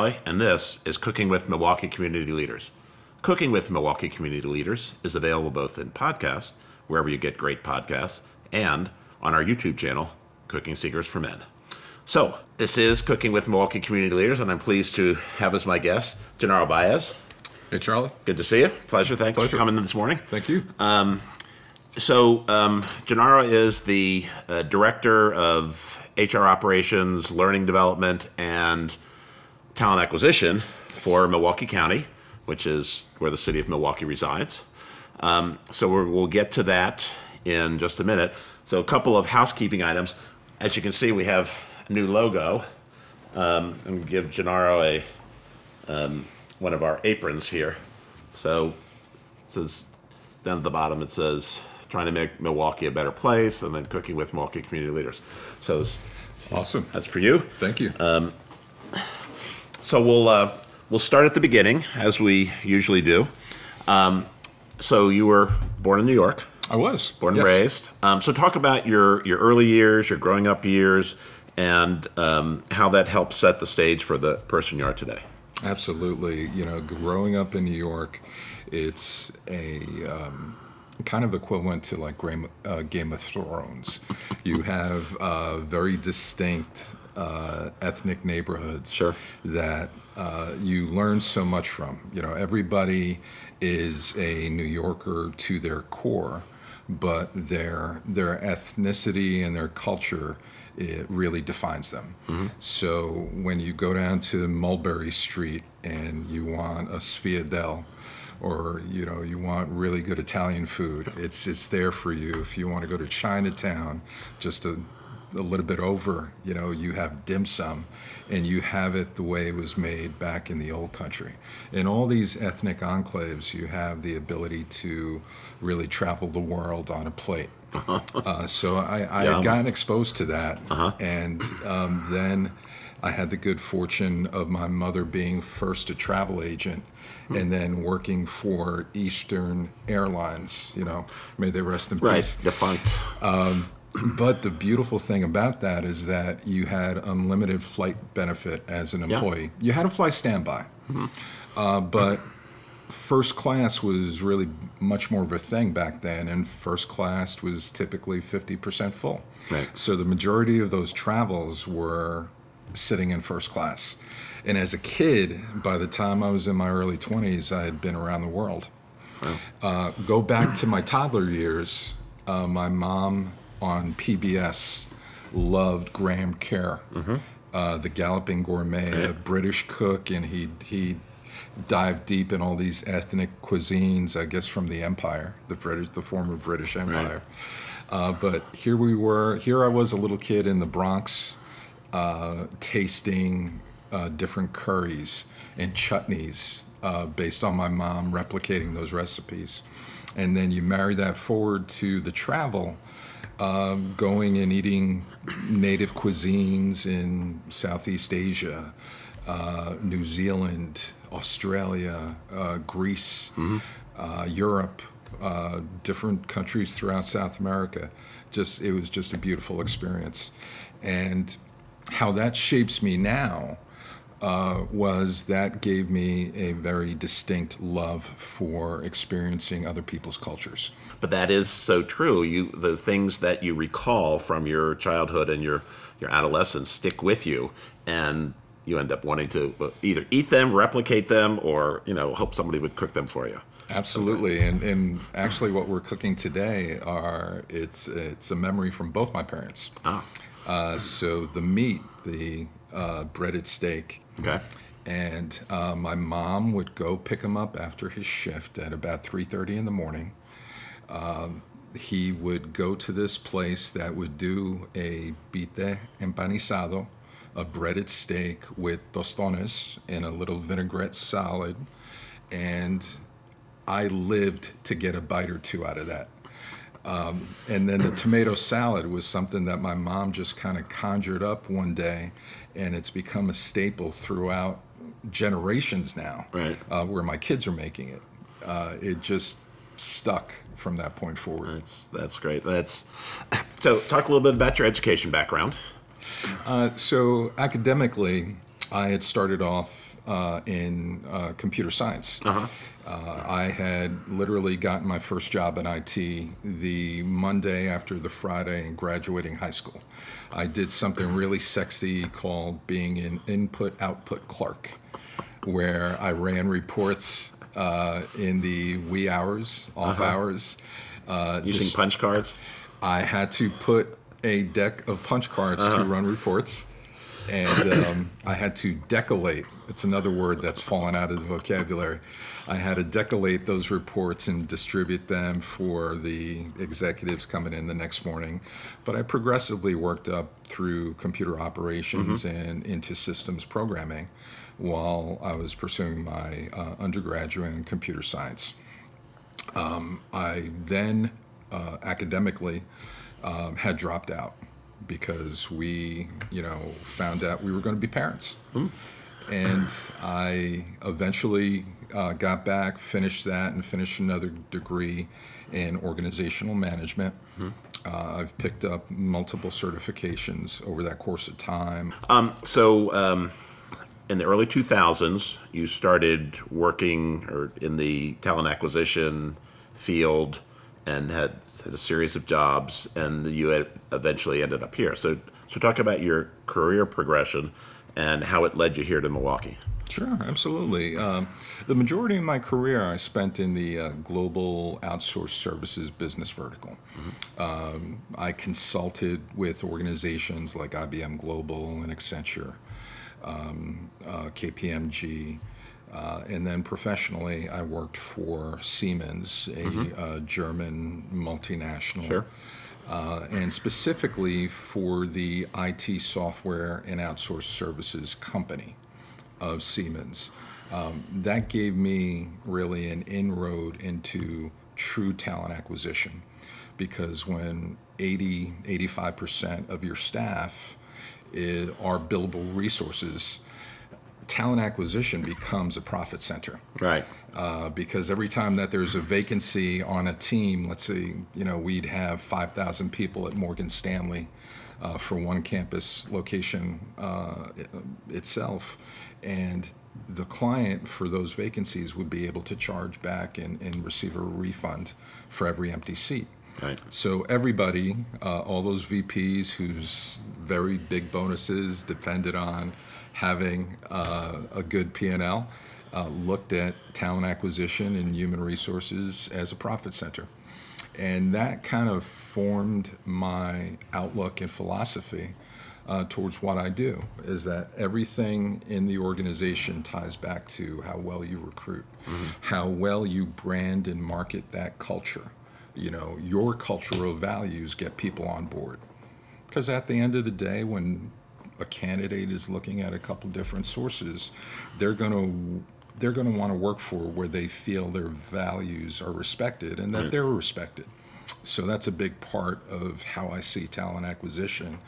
Hi, and this is Cooking with Milwaukee Community Leaders. Cooking with Milwaukee Community Leaders is available both in podcast, wherever you get great podcasts, and on our YouTube channel, Cooking Secrets for Men. So, this is Cooking with Milwaukee Community Leaders, and I'm pleased to have as my guest Genaro Baez. Hey, Charlie. Good to see you. Pleasure. Thanks Pleasure. for coming in this morning. Thank you. So, um, Genaro is the uh, director of HR operations, learning development, and talent acquisition for Milwaukee County, which is where the city of Milwaukee resides. Um, so, we're, we'll get to that in just a minute. So, a couple of housekeeping items. As you can see, we have a new logo. Um, and give Genaro a um, one of our aprons here. So, it says down at the bottom it says trying to make Milwaukee a better place and then cooking with Milwaukee community leaders. So it's- Awesome. that's for you. Thank you. So we'll uh, we'll start at the beginning as we usually do. Um, so you were born in New York, I was born Yes. and raised. Um, so talk about your your early years, your growing up years, and um, how that helped set the stage for the person you are today. Absolutely. You know, growing up in New York, it's a um, kind of equivalent to like Game, uh, Game of Thrones. You have uh, very distinct uh, ethnic neighborhoods Sure. that uh, you learn so much from. You know, everybody is a New Yorker to their core, but their their ethnicity and their culture it really defines them. So when you go down to Mulberry Street and you want a sfogliatella, or you know you want really good Italian food, it's it's there for you. If you want to go to Chinatown, just a a little bit over, you know, you have dim sum and you have it the way it was made back in the old country. In all these ethnic enclaves, you have the ability to really travel the world on a plate. Uh, so I, I Yum. had gotten exposed to that. And um, then I had the good fortune of my mother being first a travel agent and then working for Eastern Airlines, you know, may they rest in peace. Right, defunct. But the beautiful thing about that is that you had unlimited flight benefit as an employee. You had to fly standby, uh, but first class was really much more of a thing back then, and first class was typically 50% full. Right. So the majority of those travels were sitting in first class. And as a kid, by the time I was in my early 20s, I had been around the world. Uh, go back to my toddler years. Uh, my mom on PBS loved Graham Kerr, uh, the Galloping Gourmet, a British cook, and he he dived deep in all these ethnic cuisines. I guess from the Empire, the British, the former British Empire. Uh, but here we were. Here I was, a little kid in the Bronx, uh, tasting uh, different curries and chutneys uh, based on my mom replicating those recipes. And then you marry that forward to the travel, um, going and eating native cuisines in Southeast Asia, uh, New Zealand, Australia, uh, Greece, uh, Europe, uh, different countries throughout South America. Just it was just a beautiful experience, and how that shapes me now uh, was that gave me a very distinct love for experiencing other people's cultures. But that is so true. You the things that you recall from your childhood and your your adolescence stick with you, and you end up wanting to uh, either eat them, replicate them, or you know hope somebody would cook them for you. Absolutely, and and actually, what we're cooking today are it's it's a memory from both my parents. Ah, Uh, so the meat, the uh, breaded steak, okay. and uh, my mom would go pick him up after his shift at about 3.30 in the morning. Um, he would go to this place that would do a bistec empanizado a breaded steak with tostones and a little vinaigrette salad. And i lived to get a bite or two out of that um, and then the tomato salad was something that my mom just kind of conjured up one day, and it's become a staple throughout generations now, Right. uh, where my kids are making it. Uh, it just stuck from that point forward. That's that's great. That's so. Talk a little bit about your education background. Uh, so academically, I had started off uh, in uh, computer science. Uh-huh. Uh, I had literally gotten my first job in IT the Monday after the Friday in graduating high school. I did something really sexy called being an input output clerk, where I ran reports uh, in the wee hours, off Uh-huh. hours. Uh, Using punch cards. I had to put a deck of punch cards Uh-huh. to run reports, and um, I had to decollate. It's another word that's fallen out of the vocabulary. I had to decollate those reports and distribute them for the executives coming in the next morning. But I progressively worked up through computer operations and into systems programming while I was pursuing my uh, undergraduate in computer science. I then uh, academically um, had dropped out because we, you know, found out we were going to be parents. And I eventually uh, got back, finished that, and finished another degree in organizational management. Uh, I've picked up multiple certifications over that course of time. Um, so, um, in the early 2000s, you started working or in the talent acquisition field and had, had a series of jobs, and you eventually ended up here. So, so talk about your career progression and how it led you here to Milwaukee. Sure, absolutely. Um, the majority of my career I spent in the uh, global outsourced services business vertical. Um, I consulted with organizations like IBM Global and Accenture, um, uh, KPMG. Uh, and then professionally, I worked for Siemens, a uh, German multinational Sure. uh, and specifically for the IT software and outsourced services company of Siemens. Um, that gave me really an inroad into true talent acquisition because when 80, 85% of your staff i are billable resources, talent acquisition becomes a profit center Right. uh, because every time that there's a vacancy on a team, let's say, you know, we'd have 5,000 people at Morgan Stanley uh, for one campus location uh, itself, and the client for those vacancies would be able to charge back and, and receive a refund for every empty seat. Right. So everybody, uh, all those VPs whose very big bonuses depended on having uh, a good P&L, uh, looked at talent acquisition and human resources as a profit center. And that kind of formed my outlook and philosophy uh, towards what I do, is that everything in the organization ties back to how well you recruit, how well you brand and market that culture. You know, your cultural values get people on board. Because at the end of the day, when a candidate is looking at a couple different sources, they're going to they're going to want to work for where they feel their values are respected and that they're respected. So that's a big part of how I see talent acquisition,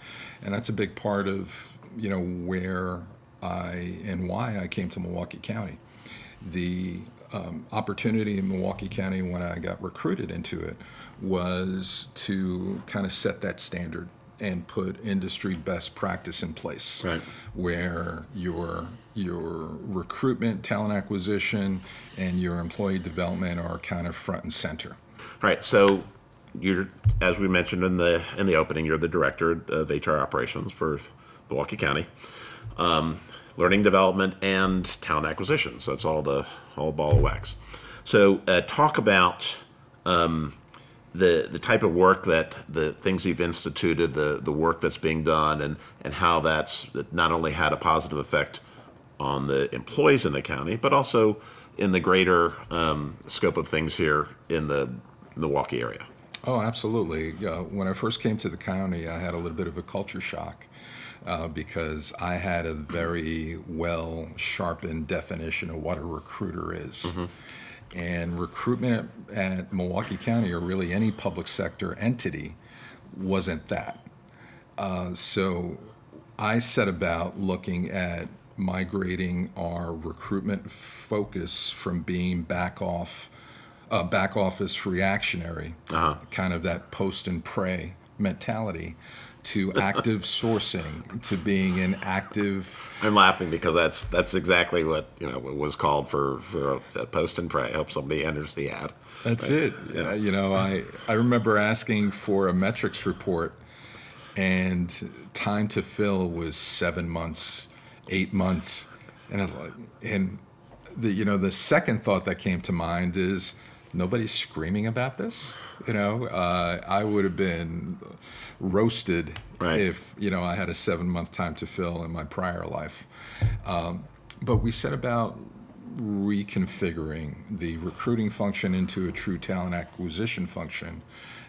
and that's a big part of you know where I and why I came to Milwaukee County. The um, opportunity in Milwaukee County when I got recruited into it was to kind of set that standard and put industry best practice in place Right. where your your recruitment talent acquisition and your employee development are kind of front and center all right So you're, as we mentioned in the in the opening, you're the director of HR operations for Milwaukee County, um, learning development and talent acquisition. So that's all the all ball of wax. So uh, talk about um, the the type of work that the things you've instituted, the the work that's being done, and and how that's not only had a positive effect on the employees in the county, but also in the greater um, scope of things here in the Milwaukee area. Oh, absolutely. Uh, when I first came to the county, I had a little bit of a culture shock uh, because I had a very well sharpened definition of what a recruiter is. And recruitment at, at Milwaukee County, or really any public sector entity, wasn't that. Uh, so I set about looking at migrating our recruitment focus from being back off, uh, back office reactionary, kind of that post and pray mentality, to active sourcing to being an active I'm laughing because that's that's exactly what you know was called for for a post and pray. Hope somebody enters the ad. That's right? it. Yeah. you know, I I remember asking for a metrics report, and time to fill was seven months, eight months, and I was like, and the you know the second thought that came to mind is nobody's screaming about this. You know, uh, I would have been roasted right. if you know I had a seven month time to fill in my prior life. Um, but we set about reconfiguring the recruiting function into a true talent acquisition function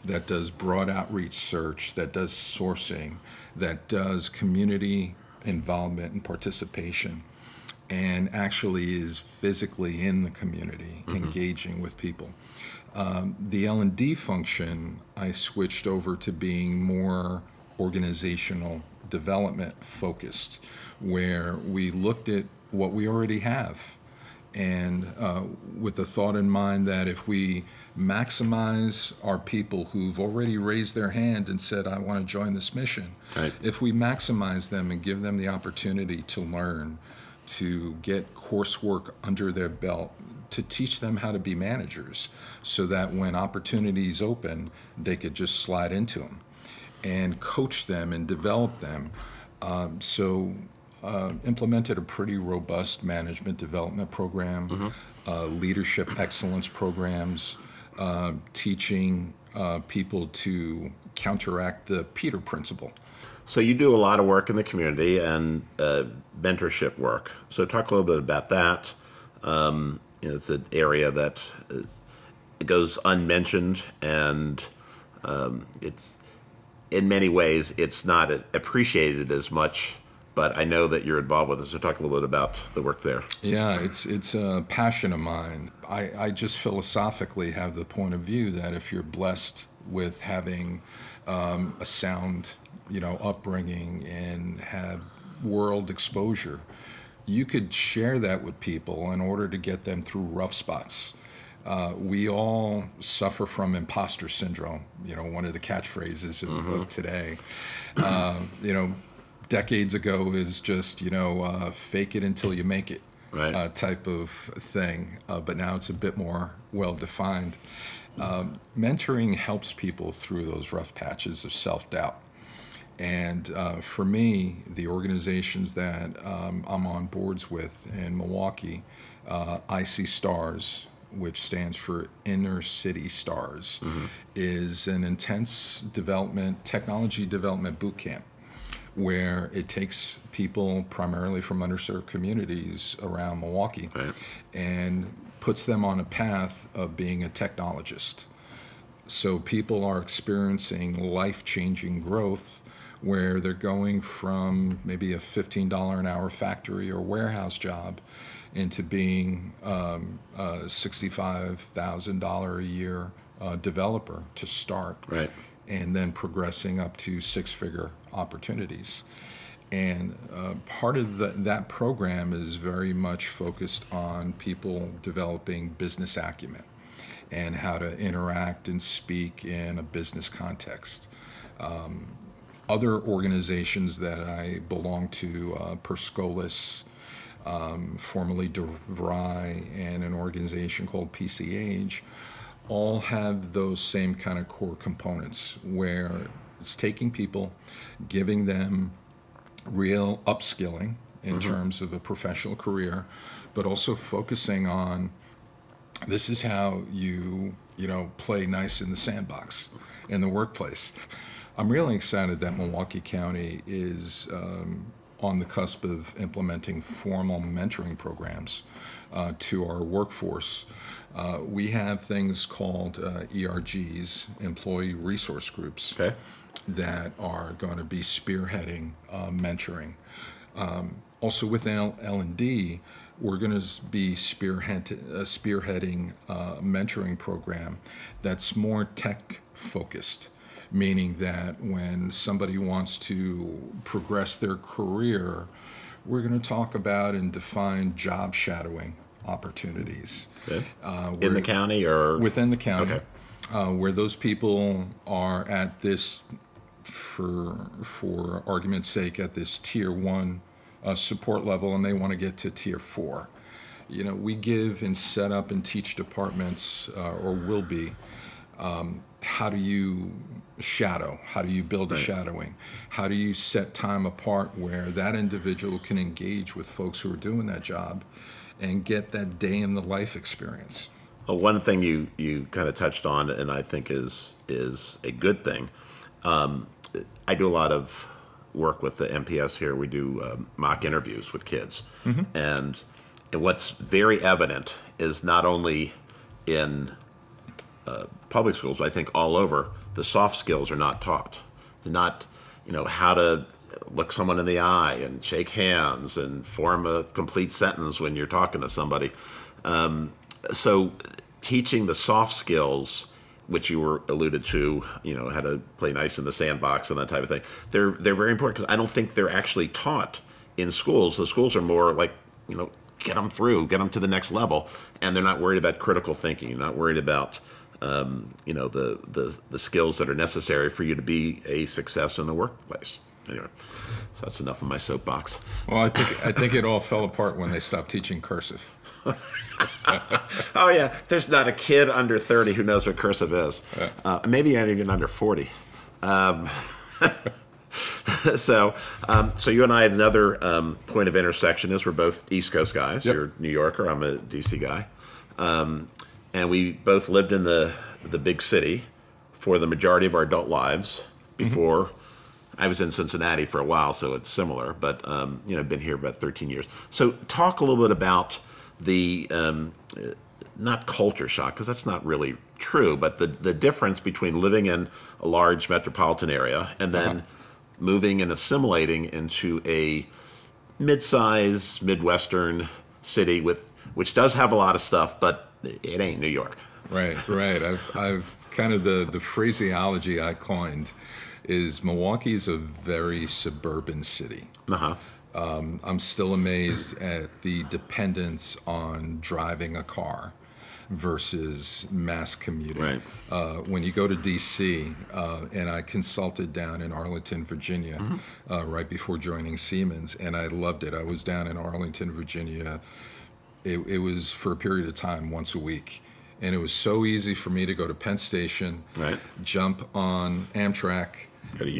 that does broad outreach search, that does sourcing, that does community involvement and participation, and actually is physically in the community, mm-hmm. engaging with people. Um, the L&D function, I switched over to being more organizational development focused, where we looked at what we already have. And uh, with the thought in mind that if we maximize our people who've already raised their hand and said, I want to join this mission, right. if we maximize them and give them the opportunity to learn, to get coursework under their belt, to teach them how to be managers so that when opportunities open, they could just slide into them and coach them and develop them. Um, so, uh, implemented a pretty robust management development program, mm-hmm. uh, leadership excellence programs, uh, teaching uh, people to counteract the Peter principle. So you do a lot of work in the community and uh, mentorship work. So talk a little bit about that. Um, you know, it's an area that is, goes unmentioned, and um, it's in many ways it's not appreciated as much. But I know that you're involved with it. So talk a little bit about the work there. Yeah, it's it's a passion of mine. I, I just philosophically have the point of view that if you're blessed with having um, a sound, you know, upbringing and have world exposure, you could share that with people in order to get them through rough spots. Uh, we all suffer from imposter syndrome, you know, one of the catchphrases of, mm-hmm. of today. Uh, you know, decades ago is just, you know, uh, fake it until you make it right. Uh, type of thing. Uh, but now it's a bit more well defined. Um, mentoring helps people through those rough patches of self doubt. And uh, for me, the organizations that um, I'm on boards with in Milwaukee, uh, IC Stars, which stands for Inner City Stars, mm-hmm. is an intense development, technology development boot camp where it takes people primarily from underserved communities around Milwaukee right. and puts them on a path of being a technologist. So people are experiencing life changing growth where they're going from maybe a $15 an hour factory or warehouse job into being um, a $65,000 a year uh, developer to start. Right. And then progressing up to six figure opportunities. And uh, part of the, that program is very much focused on people developing business acumen and how to interact and speak in a business context. Um, other organizations that I belong to, uh, Per Scholas, um, formerly DeVry, and an organization called PCH, all have those same kind of core components where it's taking people, giving them real upskilling in mm-hmm. terms of a professional career, but also focusing on this is how you you know play nice in the sandbox in the workplace. I'm really excited that Milwaukee County is um, on the cusp of implementing formal mentoring programs uh, to our workforce. Uh, we have things called uh, ERGs, Employee Resource Groups, okay. That are going to be spearheading uh, mentoring. Um, also within L&D, we're going to be spearhead, uh, spearheading a mentoring program that's more tech focused meaning that when somebody wants to progress their career, we're going to talk about and define job shadowing opportunities. Okay. Uh, in the county or? Within the county. Okay. Uh, where those people are at this for for argument's sake, at this tier one uh, support level, and they want to get to tier four. You know, we give and set up and teach departments, uh, or will be. Um, how do you shadow? How do you build a shadowing? How do you set time apart where that individual can engage with folks who are doing that job and get that day in the life experience? Well, one thing you, you kind of touched on, and I think is is a good thing. Um, I do a lot of work with the MPS here. We do um, mock interviews with kids, and, and what's very evident is not only in uh, public schools, but I think all over, the soft skills are not taught. They're not, you know, how to look someone in the eye and shake hands and form a complete sentence when you're talking to somebody. Um, so, teaching the soft skills, which you were alluded to, you know, how to play nice in the sandbox and that type of thing, they're they're very important because I don't think they're actually taught in schools. The schools are more like, you know, get them through, get them to the next level, and they're not worried about critical thinking. You're not worried about um, you know the, the the skills that are necessary for you to be a success in the workplace. Anyway, so that's enough of my soapbox. Well, I think I think it all fell apart when they stopped teaching cursive. Oh yeah, there's not a kid under 30 who knows what cursive is. Uh, maybe not even under 40. Um, so, um, so you and I, another um, point of intersection is we're both East Coast guys. Yep. You're a New Yorker. I'm a DC guy, um, and we both lived in the the big city for the majority of our adult lives before. I was in Cincinnati for a while, so it's similar. But um, you know, been here about 13 years. So, talk a little bit about the um, uh, not culture shock because that's not really true, but the the difference between living in a large metropolitan area and then moving and assimilating into a mid-size midwestern city with which does have a lot of stuff, but it ain't New York. Right, right. I've, I've kind of the, the phraseology I coined is Milwaukee's a very suburban city. Uh huh. Um, I'm still amazed at the dependence on driving a car versus mass commuting. Right. Uh, when you go to DC, uh, and I consulted down in Arlington, Virginia, uh, right before joining Siemens, and I loved it. I was down in Arlington, Virginia. It, it was for a period of time once a week. And it was so easy for me to go to Penn Station, Right. jump on Amtrak, Go to Union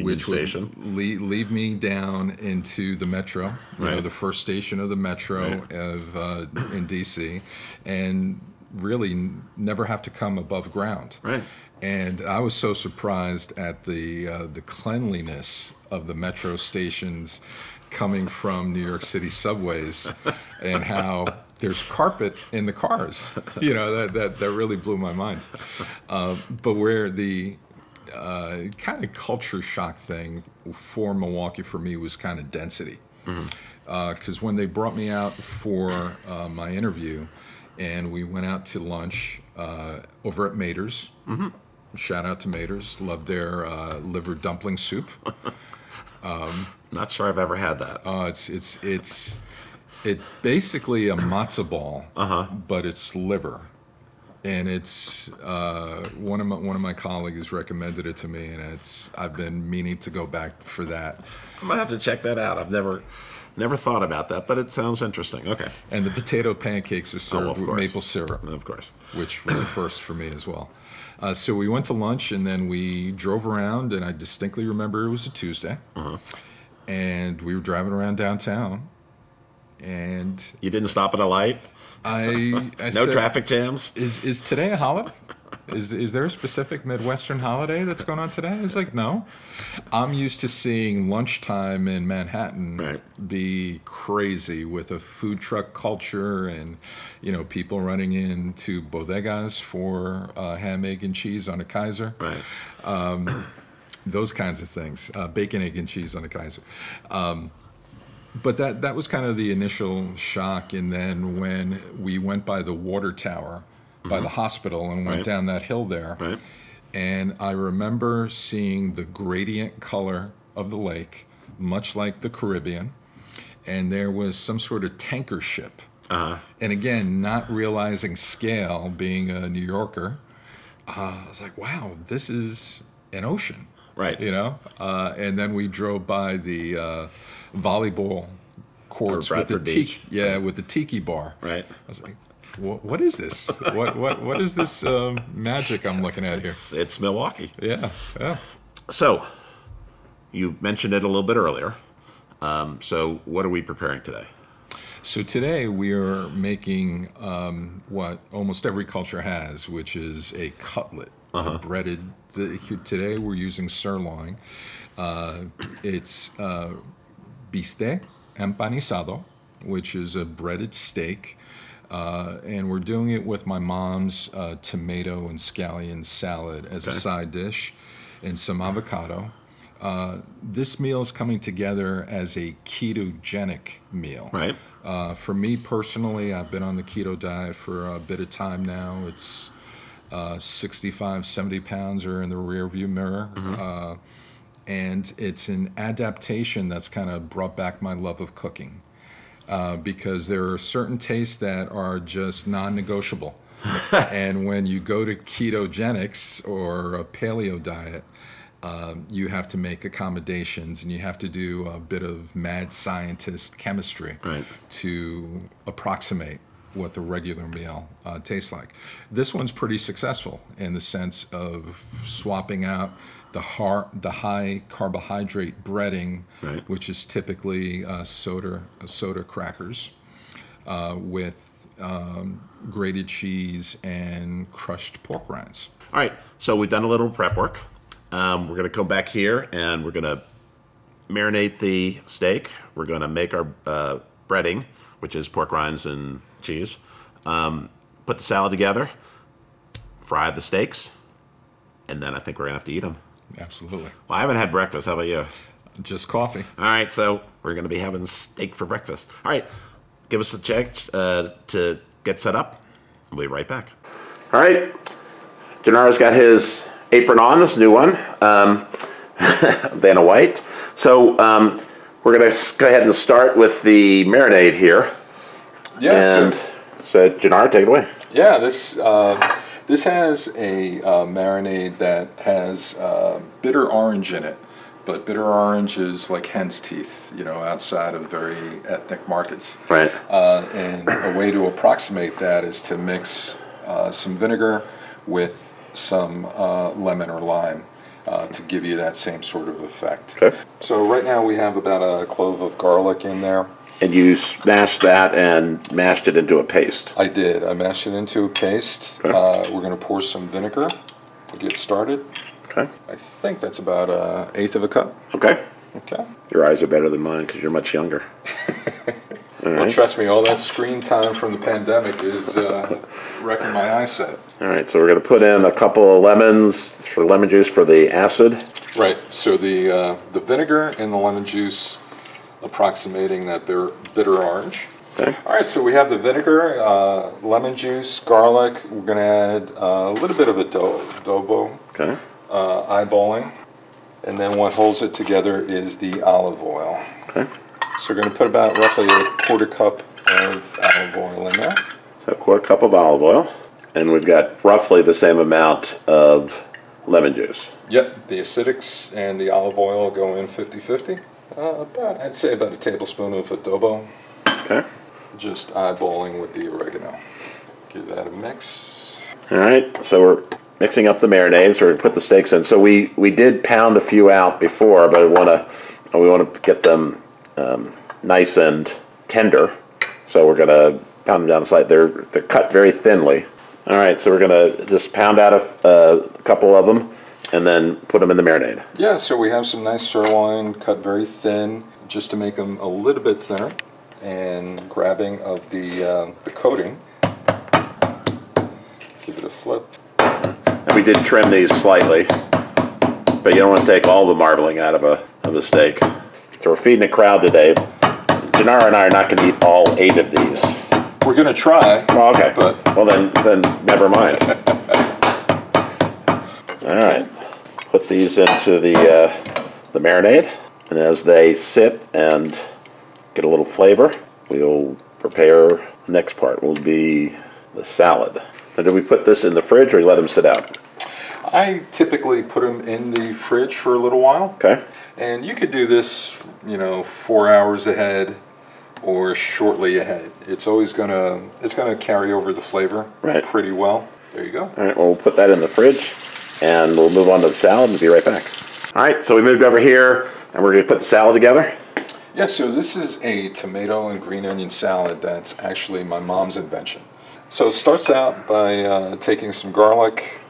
which Station. would lead, lead me down into the metro, you know, the first station of the metro Right. of uh, in DC, and really never have to come above ground. Right. And I was so surprised at the uh, the cleanliness of the metro stations coming from New York City subways, and how there's carpet in the cars. You know that that, that really blew my mind. Uh, but where the uh, kind of culture shock thing for Milwaukee for me was kind of density. Because when they brought me out for uh, my interview, and we went out to lunch uh, over at Mader's. Shout out to Mader's. Love their uh, liver dumpling soup. Not sure I've ever had that. Uh, it's it's it's it basically a matzo ball, but it's liver, and it's uh, one of my one of my colleagues recommended it to me, and it's I've been meaning to go back for that. I might have to check that out. I've never never thought about that, but it sounds interesting. Okay. And the potato pancakes are served Oh, with maple syrup. Of course. which was a first for me as well. Uh, so we went to lunch and then we drove around, and I distinctly remember it was a Tuesday, Uh-huh. and we were driving around downtown, and You didn't stop at a light? I, I No said, traffic jams? Is is today a holiday? Is is there a specific Midwestern holiday that's going on today? It's like no. I'm used to seeing lunchtime in Manhattan Right. be crazy with a food truck culture and you know people running into bodegas for uh, ham, egg, and cheese on a Kaiser Right. those kinds of things, uh, bacon, egg, and cheese on a Kaiser. Um, but that that was kind of the initial shock, and then when we went by the water tower, by the hospital, and went Mm-hmm. Right. down that hill there, Right. and I remember seeing the gradient color of the lake, much like the Caribbean, and there was some sort of tanker ship. Uh-huh. And again, not realizing scale, being a New Yorker, uh, I was like, wow, this is an ocean. Right. You know, uh, and then we drove by the uh, volleyball courts with the tiki, yeah, with the tiki bar. Right. I was like, what, what is this? what what what is this um, magic I'm looking at here? It's, it's Milwaukee. Yeah, yeah. So, you mentioned it a little bit earlier. Um, so, what are we preparing today? So today we are making um, what almost every culture has, which is a cutlet, a breaded. The, today we're using sirloin. Uh, it's uh, bistec empanizado, which is a breaded steak. Uh, and we're doing it with my mom's uh, tomato and scallion salad as a side dish and some avocado. Uh, this meal is coming together as a ketogenic meal. Right. Uh, for me personally, I've been on the keto diet for a bit of time now. It's uh, 65, 70 pounds are in the rear view mirror. Uh, and it's an adaptation that's kind of brought back my love of cooking uh, because there are certain tastes that are just non negotiable. and when you go to ketogenics or a paleo diet, um, you have to make accommodations and you have to do a bit of mad scientist chemistry Right. to approximate what the regular meal uh, tastes like. This one's pretty successful in the sense of swapping out the, har- the high carbohydrate breading, Right. which is typically uh, soda soda crackers, uh, with um, grated cheese and crushed pork rinds. All right. So, we've done a little prep work. Um, we're going to come back here and we're going to marinate the steak. We're going to make our uh, breading, which is pork rinds and cheese. Um, put the salad together, fry the steaks, and then I think we're going to have to eat them. Absolutely. Well, I haven't had breakfast. How about you? Just coffee. All right, so we're going to be having steak for breakfast. All right, give us a check uh, to get set up. We'll be right back. All right, Genaro's got his apron on, this new one, um, Vanna White. So um, we're going to go ahead and start with the marinade here. Yeah. and so, Genaro, take it away. Yeah, this uh, this has a uh, marinade that has uh, bitter orange in it, but bitter orange is like hen's teeth, you know, outside of very ethnic markets. Right. Uh, and a way to approximate that is to mix uh, some vinegar with some uh, lemon or lime. Uh, to give you that same sort of effect. Okay. So right now we have about a clove of garlic in there. And you smashed that and mashed it into a paste. I did. I mashed it into a paste. Uh, we're going to pour some vinegar to get started. Okay. I think that's about an eighth of a cup. Okay. Okay. Your eyes are better than mine because you're much younger. Well, trust me, all that screen time from the pandemic is uh, wrecking my eyesight. All right, so we're going to put in a couple of lemons for lemon juice for the acid. Right. So the uh, the vinegar and the lemon juice approximating that bitter, bitter orange. Okay. All right. So we have the vinegar, uh, lemon juice, garlic. We're going to add uh, a little bit of adobo, Okay. uh, eyeballing. And then what holds it together is the olive oil. Okay. So we're going to put about roughly a quarter cup of olive oil in there. So a quarter cup of olive oil, and we've got roughly the same amount of lemon juice. Yep, the acidics and the olive oil go in 50-50. Uh, about, I'd say about a tablespoon of adobo, Okay. just eyeballing with the oregano. Give that a mix. All right. So we're mixing up the marinades. We're to put the steaks in. So we we did pound a few out before, but we want to we want to get them um, nice and tender. So we're going to pound them down the side. They're they're cut very thinly. All right. So we're going to just pound out a, uh, a couple of them, and then put them in the marinade. Yeah, so we have some nice sirloin cut very thin, just to make them a little bit thinner, and grabbing of the uh, the coating. Give it a flip. And we did trim these slightly, but you don't want to take all the marbling out of a of a steak. So we're feeding a crowd today. Genaro and I are not going to eat all eight of these. We're gonna try. Oh, okay. But- well then, then never mind. All right. Put these into the uh, the marinade, and as they sit and get a little flavor, we'll prepare the next part. Will be the salad. Now, do we put this in the fridge or let them sit out? I typically put them in the fridge for a little while. Okay. And you could do this, you know, four hours ahead or shortly ahead. It's always gonna it's gonna carry over the flavor Right. pretty well. There you go. All right, well, we'll put that in the fridge and we'll move on to the salad and be right back. All right, so we moved over here and we're going to put the salad together. Yeah, so this is a tomato and green onion salad that's actually my mom's invention. So it starts out by uh, taking some garlic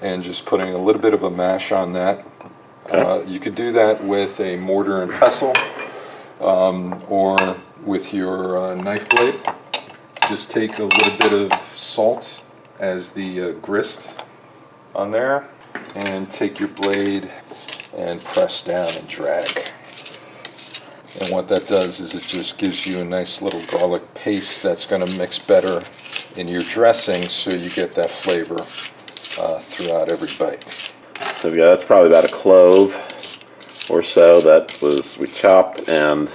and just putting a little bit of a mash on that. Uh, you could do that with a mortar and pestle um, or with your uh, knife blade. Just take a little bit of salt as the uh, grist on there and take your blade and press down and drag. And what that does is it just gives you a nice little garlic paste that's going to mix better in your dressing so you get that flavor uh, throughout every bite. So yeah, that's probably about a clove or so that was we chopped and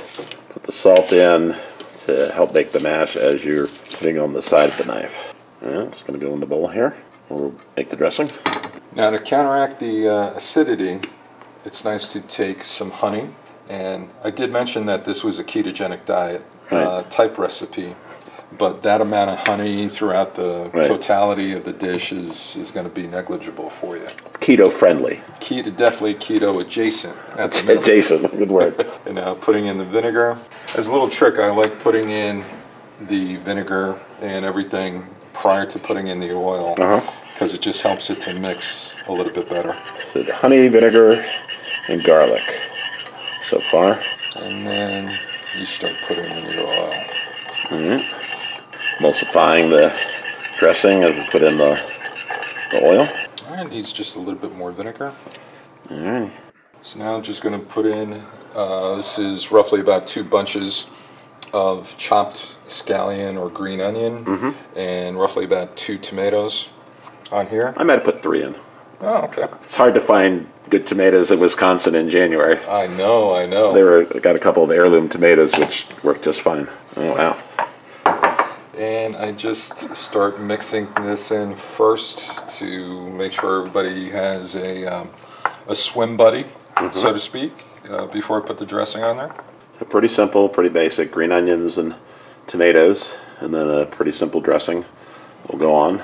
put the salt in to help make the mash as you're putting on the side of the knife. Right, it's going to go in the bowl here. We'll make the dressing. Now to counteract the uh, acidity, it's nice to take some honey. And I did mention that this was a ketogenic diet uh, type recipe, but that amount of honey throughout the Right. totality of the dish is, is going to be negligible for you. It's keto friendly. Keto, definitely keto adjacent at the minimum. Good word. And now putting in the vinegar. As a little trick, I like putting in the vinegar and everything prior to putting in the oil Uh-huh. Because it just helps it to mix a little bit better. So the honey, vinegar, and garlic so far. And then you start putting in your oil. Mm hmm Emulsifying the dressing as we put in the, the oil. Right, needs just a little bit more vinegar. All right. So now I'm just going to put in, uh, this is roughly about two bunches of chopped scallion or green onion and roughly about two tomatoes on here. I might have put three in. Oh, okay. It's hard to find good tomatoes in Wisconsin in January. I know, I know. They were got a couple of heirloom tomatoes which worked just fine. Oh wow. And I just start mixing this in first to make sure everybody has a, um, a swim buddy, so to speak, uh, before I put the dressing on there. So pretty simple, pretty basic. Green onions and tomatoes, and then a pretty simple dressing. We'll go on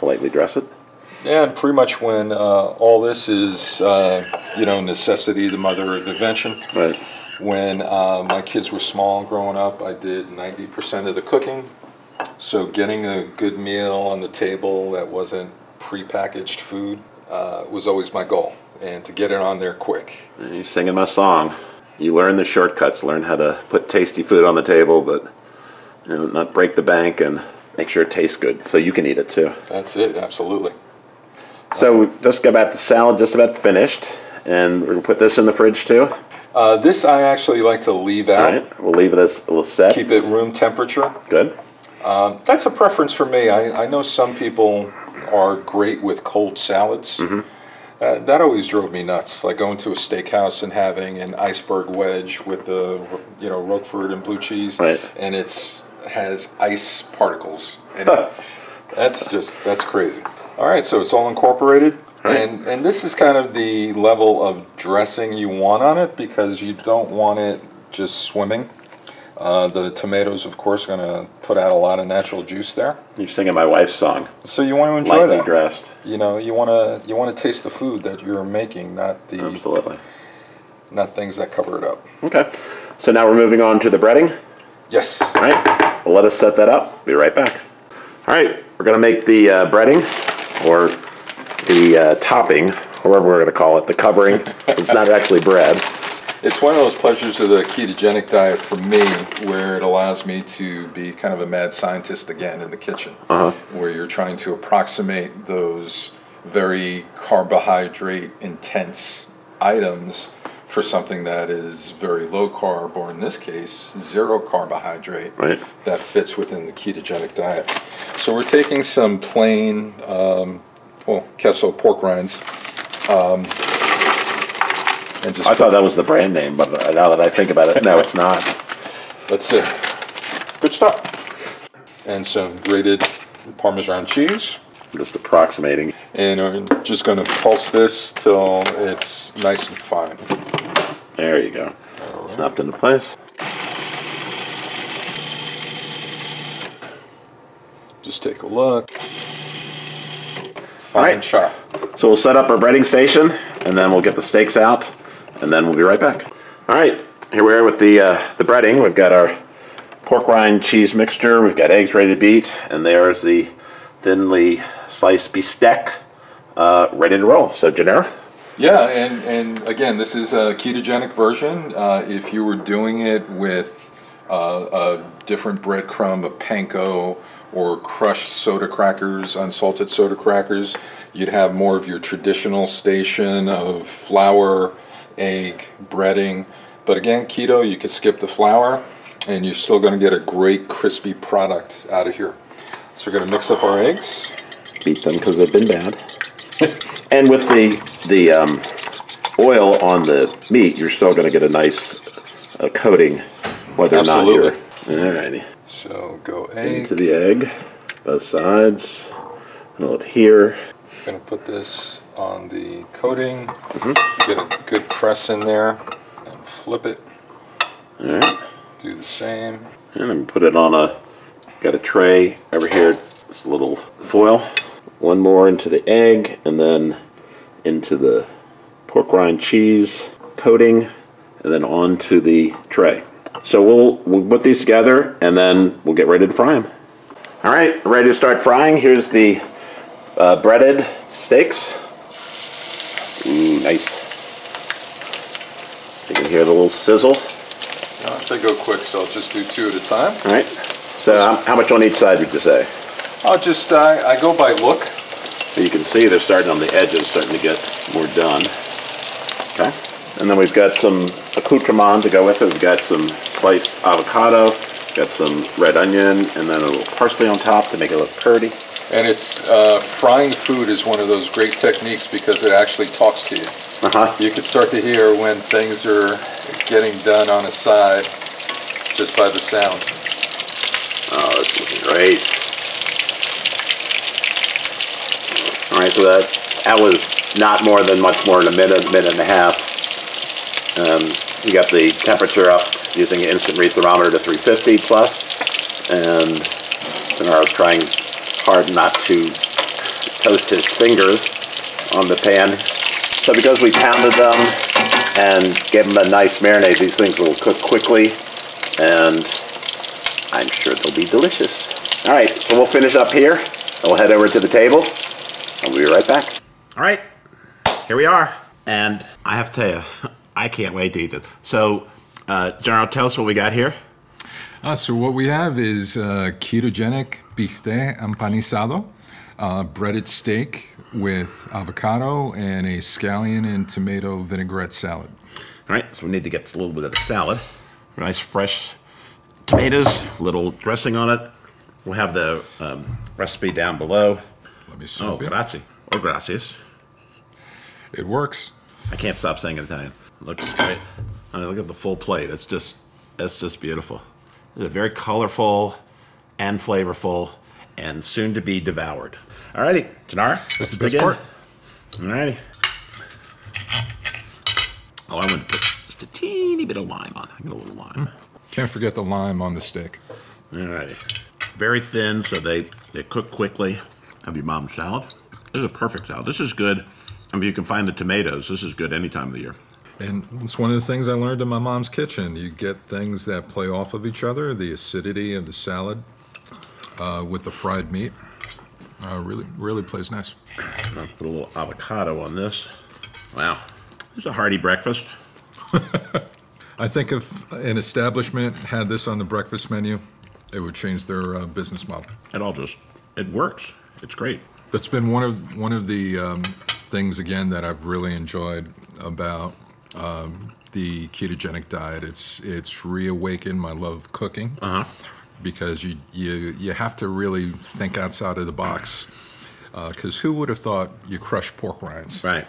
to lightly dress it. And pretty much when uh, all this is, uh, you know, necessity, the mother of invention. Right. When uh, my kids were small growing up, I did 90% of the cooking. So getting a good meal on the table that wasn't prepackaged food uh, was always my goal, and to get it on there quick. You're singing my song. You learn the shortcuts, learn how to put tasty food on the table, but you know, not break the bank and make sure it tastes good so you can eat it too. That's it, absolutely. So we just got about the salad just about finished, and we're gonna put this in the fridge too. Uh, this I actually like to leave out, right, we'll leave this a little set. keep it room temperature. good. Um, that's a preference for me. I, I know some people are great with cold salads. Mm-hmm. Uh, that always drove me nuts. Like going to a steakhouse and having an iceberg wedge with the you know Roquefort and blue cheese, Right. and it's has ice particles. in it. that's just that's crazy. All right, so it's all incorporated, Right. and and this is kind of the level of dressing you want on it because you don't want it just swimming. Uh, the tomatoes, of course, are going to put out a lot of natural juice there. You're singing my wife's song, So you want to enjoy lightly that. dressed. You know, you want to you want to taste the food that you're making, not the Absolutely. not things that cover it up. Okay. So now we're moving on to the breading. Yes. All right. Well, let us set that up. Be right back. All right. We're going to make the uh, breading or the uh, topping, whatever we're going to call it, the covering. it's not actually bread. It's one of those pleasures of the ketogenic diet for me where it allows me to be kind of a mad scientist again in the kitchen, Uh-huh. where you're trying to approximate those very carbohydrate intense items for something that is very low carb, or in this case, zero carbohydrate, Right. that fits within the ketogenic diet. So we're taking some plain, um, well, queso pork rinds. Um, and just I thought that was the brand name, but now that I think about it, no, it's not. That's it. Good stuff. And some grated Parmesan cheese. I'm Just approximating. And I'm just going to pulse this till it's nice and fine. There you go. Snapped into place. Just take a look. Fine right. chop. So we'll set up our breading station, and then we'll get the steaks out, and then we'll be right back. All right, here we are with the uh, the breading. We've got our pork rind cheese mixture. We've got eggs ready to beat, and there's the thinly sliced bistec uh, ready to roll. So, Genaro, Yeah, and, and again, this is a ketogenic version. Uh, if you were doing it with uh, a different breadcrumb, a panko, or crushed soda crackers, unsalted soda crackers, you'd have more of your traditional station of flour, egg, breading. But again, keto, you could skip the flour, and you're still going to get a great crispy product out of here. So we're going to mix up our eggs. beat them because they've been bad. and with the the um, oil on the meat, you're still going to get a nice uh, coating, whether Absolutely. or not you're. Alrighty. So go egg. Into the egg, both sides. And I'll here. Gonna put this on the coating, mm -hmm. get a good press in there, and flip it. All right. Do the same. And then put it on a, got a tray over here, this little foil. One more into the egg, and then into the pork rind cheese coating, and then onto the tray. So we'll, we'll put these together, and then we'll get ready to fry them. All right, ready to start frying. Here's the uh, breaded steaks. Ooh, nice. You can hear the little sizzle. They go quick, so I'll just do two at a time. All right. So how, how much on each side would you say? I'll just, uh, I go by look. So you can see they're starting on the edges, starting to get more done. Okay. And then we've got some accoutrement to go with it. We've got some sliced avocado, got some red onion, and then a little parsley on top to make it look pretty. And it's, uh, frying food is one of those great techniques because it actually talks to you. Uh-huh. You can start to hear when things are getting done on a side just by the sound. Oh, that's looking great. All right, so that that was not more than much more than a minute, minute and a half. Um, you got the temperature up using an instant read thermometer to 350 plus, and I was trying hard not to toast his fingers on the pan. So because we pounded them and gave them a nice marinade, these things will cook quickly, and I'm sure they'll be delicious. All right, so we'll finish up here, and we'll head over to the table, and we'll be right back. All right, here we are. And I have to tell you, I can't wait to eat this. So, uh, Genaro, tell us what we got here. Uh, so what we have is uh, ketogenic bistec empanizado, uh, breaded steak with avocado and a scallion and tomato vinaigrette salad. All right, so we need to get a little bit of the salad. Nice fresh tomatoes, little dressing on it. We'll have the um, recipe down below. Me Oh, grazie. Or gracias. It works. I can't stop saying it in Italian. Look great. I mean, look at the full plate. It's just, it's just beautiful. It's very colorful and flavorful, and soon to be devoured. Alrighty, Genaro. That's the let's best part. Alrighty. Oh, I want to put just a teeny bit of lime on. I get a little lime. Can't forget the lime on the stick. All righty. Very thin, so they they cook quickly. Have your mom's salad. This is a perfect salad. This is good. I mean, you can find the tomatoes. This is good any time of the year. And it's one of the things I learned in my mom's kitchen. You get things that play off of each other. The acidity of the salad uh, with the fried meat uh, really, really plays nice. I'll put a little avocado on this. Wow. It's a hearty breakfast. I think if an establishment had this on the breakfast menu, it would change their uh, business model. It all just, it works. It's great. That's been one of one of the um, things again that I've really enjoyed about um, the ketogenic diet. It's it's reawakened my love of cooking Uh-huh. because you you you have to really think outside of the box. Because who would have thought you crush pork rinds? Right.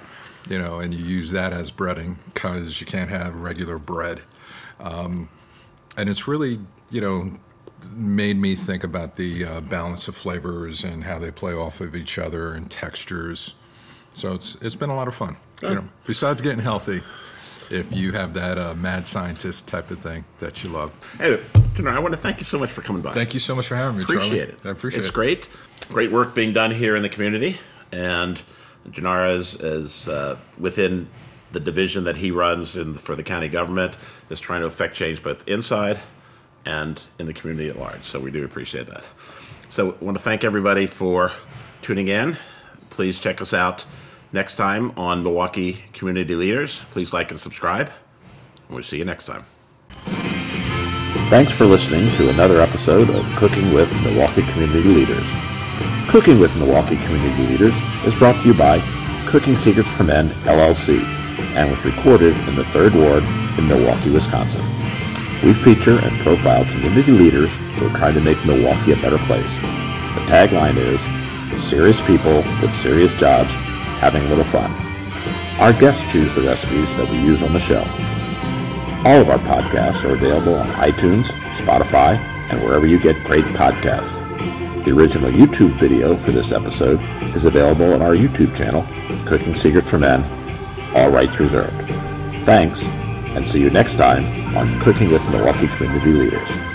you know, and you use that as breading because you can't have regular bread. Um, and it's really, you know, made me think about the uh, balance of flavors and how they play off of each other and textures. So it's it's been a lot of fun. You know, besides getting healthy, if you have that uh, mad scientist type of thing that you love. Hey, Genaro, I want to thank you so much for coming by. Thank you so much for having me. appreciate Charlie. it. I appreciate it's it. It's great. Great work being done here in the community, and Genaro is, is uh, within the division that he runs in, for the county government is trying to affect change both inside and in the community at large. So we do appreciate that. So I want to thank everybody for tuning in. Please check us out next time on Milwaukee Community Leaders. Please like and subscribe. We'll see you next time. Thanks for listening to another episode of Cooking with Milwaukee Community Leaders. Cooking with Milwaukee Community Leaders is brought to you by Cooking Secrets for Men, LLC, and was recorded in the Third Ward in Milwaukee, Wisconsin. We feature and profile community leaders who are trying to make Milwaukee a better place. The tagline is, serious people with serious jobs having a little fun. Our guests choose the recipes that we use on the show. All of our podcasts are available on iTunes, Spotify, and wherever you get great podcasts. The original YouTube video for this episode is available on our YouTube channel, Cooking Secrets for Men, all rights reserved. Thanks, and see you next time on Cooking with Milwaukee Community Leaders.